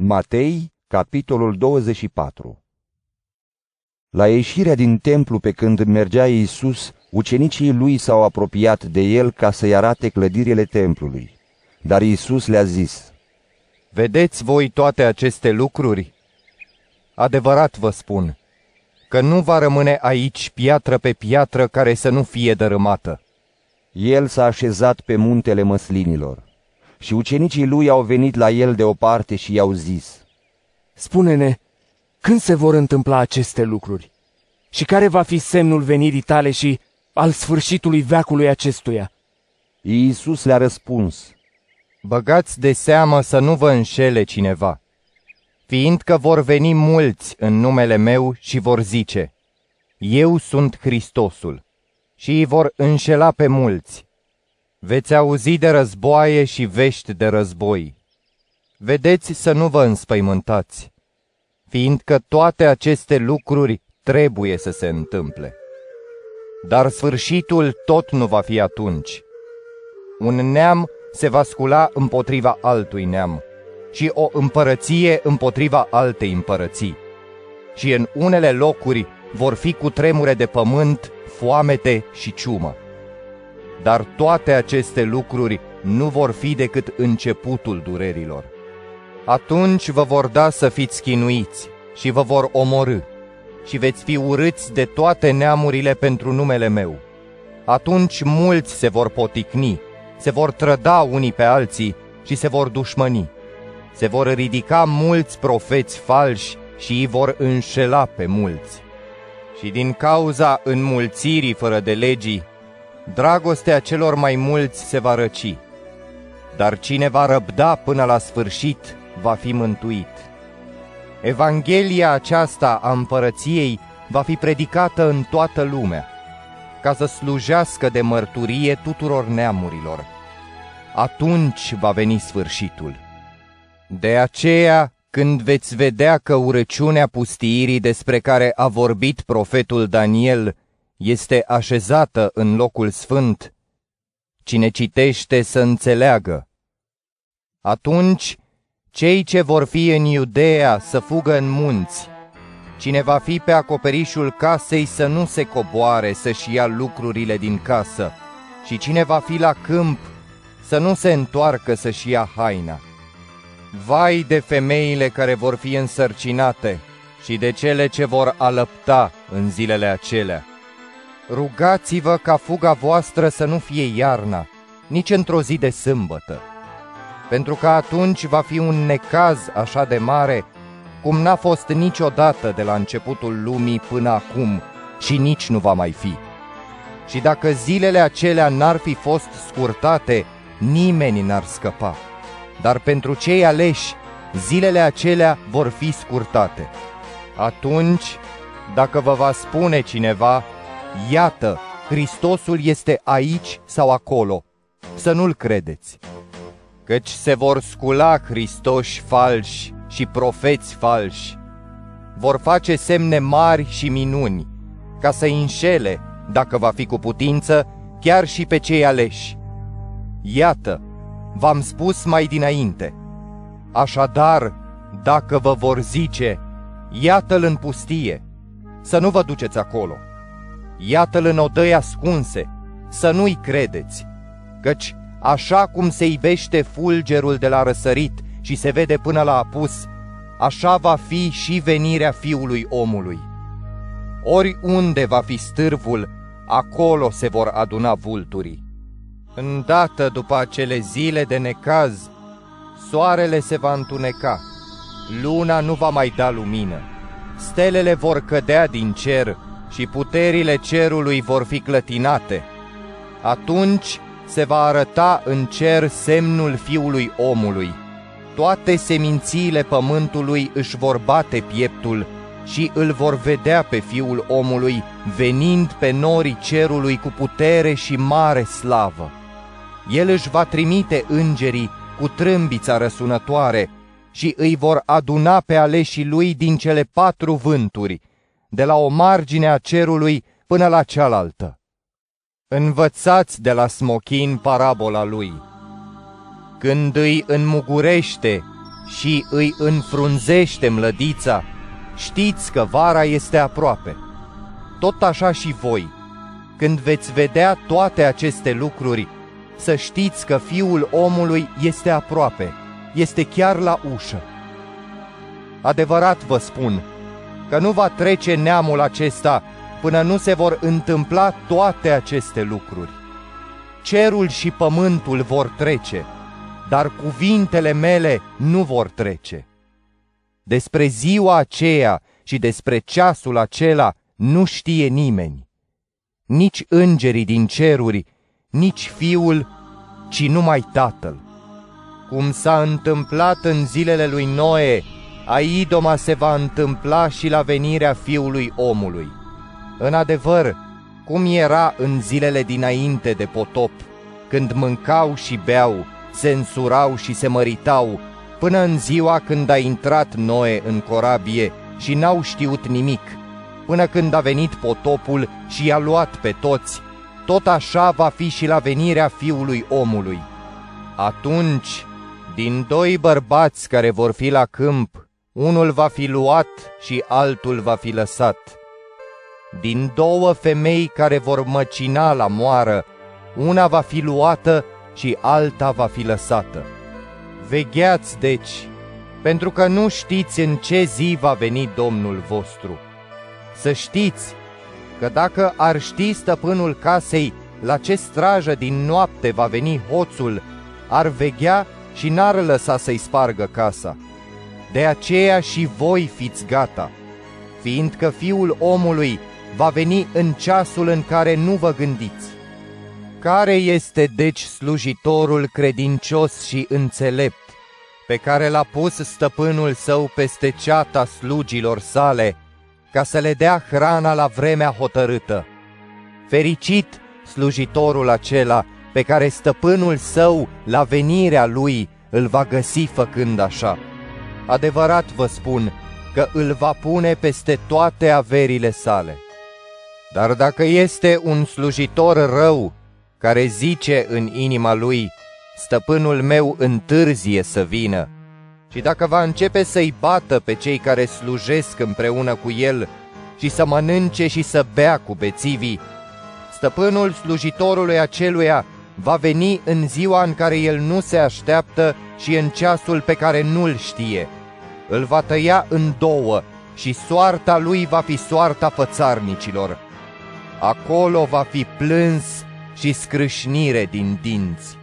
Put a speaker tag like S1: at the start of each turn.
S1: Matei, capitolul 24 La ieșirea din templu pe când mergea Iisus, ucenicii lui s-au apropiat de el ca să-i arate clădirile templului. Dar Iisus le-a zis,
S2: Vedeți voi toate aceste lucruri? Adevărat vă spun, că nu va rămâne aici piatră pe piatră care să nu fie dărâmată.
S1: El s-a așezat pe muntele măslinilor și ucenicii lui au venit la el deoparte și i-au zis,
S3: Spune-ne, când se vor întâmpla aceste lucruri? Și care va fi semnul venirii tale și al sfârșitului veacului acestuia?
S1: Iisus le-a răspuns,
S2: Băgați de seamă să nu vă înșele cineva, fiindcă vor veni mulți în numele meu și vor zice, Eu sunt Hristosul, și îi vor înșela pe mulți. Veți auzi de războaie și vești de război. Vedeți să nu vă înspăimântați, fiindcă toate aceste lucruri trebuie să se întâmple. Dar sfârșitul tot nu va fi atunci. Un neam se va scula împotriva altui neam și o împărăție împotriva altei împărății. Și în unele locuri vor fi cu tremure de pământ, foamete și ciumă. Dar toate aceste lucruri nu vor fi decât începutul durerilor. Atunci vă vor da să fiți chinuiți și vă vor omorâ și veți fi urâți de toate neamurile pentru numele meu. Atunci mulți se vor poticni, se vor trăda unii pe alții și se vor dușmăni. Se vor ridica mulți profeți falși și îi vor înșela pe mulți. Și din cauza înmulțirii fără de legii, dragostea celor mai mulți se va răci. Dar cine va răbda până la sfârșit va fi mântuit. Evanghelia aceasta a împărăției va fi predicată în toată lumea, ca să slujească de mărturie tuturor neamurilor. Atunci va veni sfârșitul. De aceea, când veți vedea că urăciunea pustiirii despre care a vorbit profetul Daniel este așezată în locul sfânt, cine citește să înțeleagă. Atunci, cei ce vor fi în Iudea să fugă în munți, cine va fi pe acoperișul casei să nu se coboare să-și ia lucrurile din casă, și cine va fi la câmp să nu se întoarcă să-și ia haina. Vai de femeile care vor fi însărcinate și de cele ce vor alăpta în zilele acelea. Rugați-vă ca fuga voastră să nu fie iarna, nici într-o zi de sâmbătă, pentru că atunci va fi un necaz așa de mare, cum n-a fost niciodată de la începutul lumii până acum și nici nu va mai fi. Și dacă zilele acelea n-ar fi fost scurtate, nimeni n-ar scăpa. Dar pentru cei aleși, zilele acelea vor fi scurtate. Atunci, dacă vă va spune cineva, iată, Hristosul este aici sau acolo, să nu-l credeți. Căci se vor scula Hristoși falși și profeți falși. Vor face semne mari și minuni, ca să înșele, dacă va fi cu putință, chiar și pe cei aleși. Iată, v-am spus mai dinainte. Așadar, dacă vă vor zice, iată-l în pustie, să nu vă duceți acolo. Iată-l în odăi ascunse, să nu-i credeți, căci așa cum se ivește fulgerul de la răsărit și se vede până la apus, așa va fi și venirea fiului omului. Oriunde va fi stârvul, acolo se vor aduna vulturii. Îndată după acele zile de necaz, soarele se va întuneca, luna nu va mai da lumină, stelele vor cădea din cer și puterile cerului vor fi clătinate. Atunci se va arăta în cer semnul fiului omului. Toate semințiile pământului își vor bate pieptul și îl vor vedea pe fiul omului venind pe norii cerului cu putere și mare slavă. El își va trimite îngerii cu trâmbița răsunătoare și îi vor aduna pe aleșii lui din cele patru vânturi, de la o margine a cerului până la cealaltă. Învățați de la smochin parabola lui. Când îi înmugurește și îi înfrunzește mlădița, știți că vara este aproape. Tot așa și voi, când veți vedea toate aceste lucruri, să știți că Fiul omului este aproape, este chiar la ușă. Adevărat vă spun că nu va trece neamul acesta până nu se vor întâmpla toate aceste lucruri. Cerul și pământul vor trece, dar cuvintele mele nu vor trece. Despre ziua aceea și despre ceasul acela nu știe nimeni, nici îngerii din ceruri, nici fiul, ci numai tatăl. Cum s-a întâmplat în zilele lui Noe, Aidoma se va întâmpla și la venirea fiului omului. În adevăr, cum era în zilele dinainte de potop, când mâncau și beau, se însurau și se măritau, până în ziua când a intrat Noe în corabie și n-au știut nimic, până când a venit potopul și i-a luat pe toți, tot așa va fi și la venirea fiului omului. Atunci, din doi bărbați care vor fi la câmp, unul va fi luat și altul va fi lăsat. Din două femei care vor măcina la moară, una va fi luată și alta va fi lăsată. Vegheați deci, pentru că nu știți în ce zi va veni Domnul vostru. Să știți că dacă ar ști stăpânul casei la ce strajă din noapte va veni hoțul, ar veghea și n-ar lăsa să-i spargă casa. De aceea și voi fiți gata, fiindcă fiul omului va veni în ceasul în care nu vă gândiți. Care este deci slujitorul credincios și înțelept, pe care l-a pus stăpânul său peste ceata slugilor sale, ca să le dea hrana la vremea hotărâtă? Fericit slujitorul acela pe care stăpânul său la venirea lui îl va găsi făcând așa. Adevărat vă spun că îl va pune peste toate averile sale. Dar dacă este un slujitor rău care zice în inima lui, stăpânul meu întârzie să vină, și dacă va începe să-i bată pe cei care slujesc împreună cu el și să mănânce și să bea cu bețivii, stăpânul slujitorului aceluia va veni în ziua în care el nu se așteaptă și în ceasul pe care nu-l știe. Îl va tăia în două și soarta lui va fi soarta fățarnicilor. Acolo va fi plâns și scrâșnire din dinți.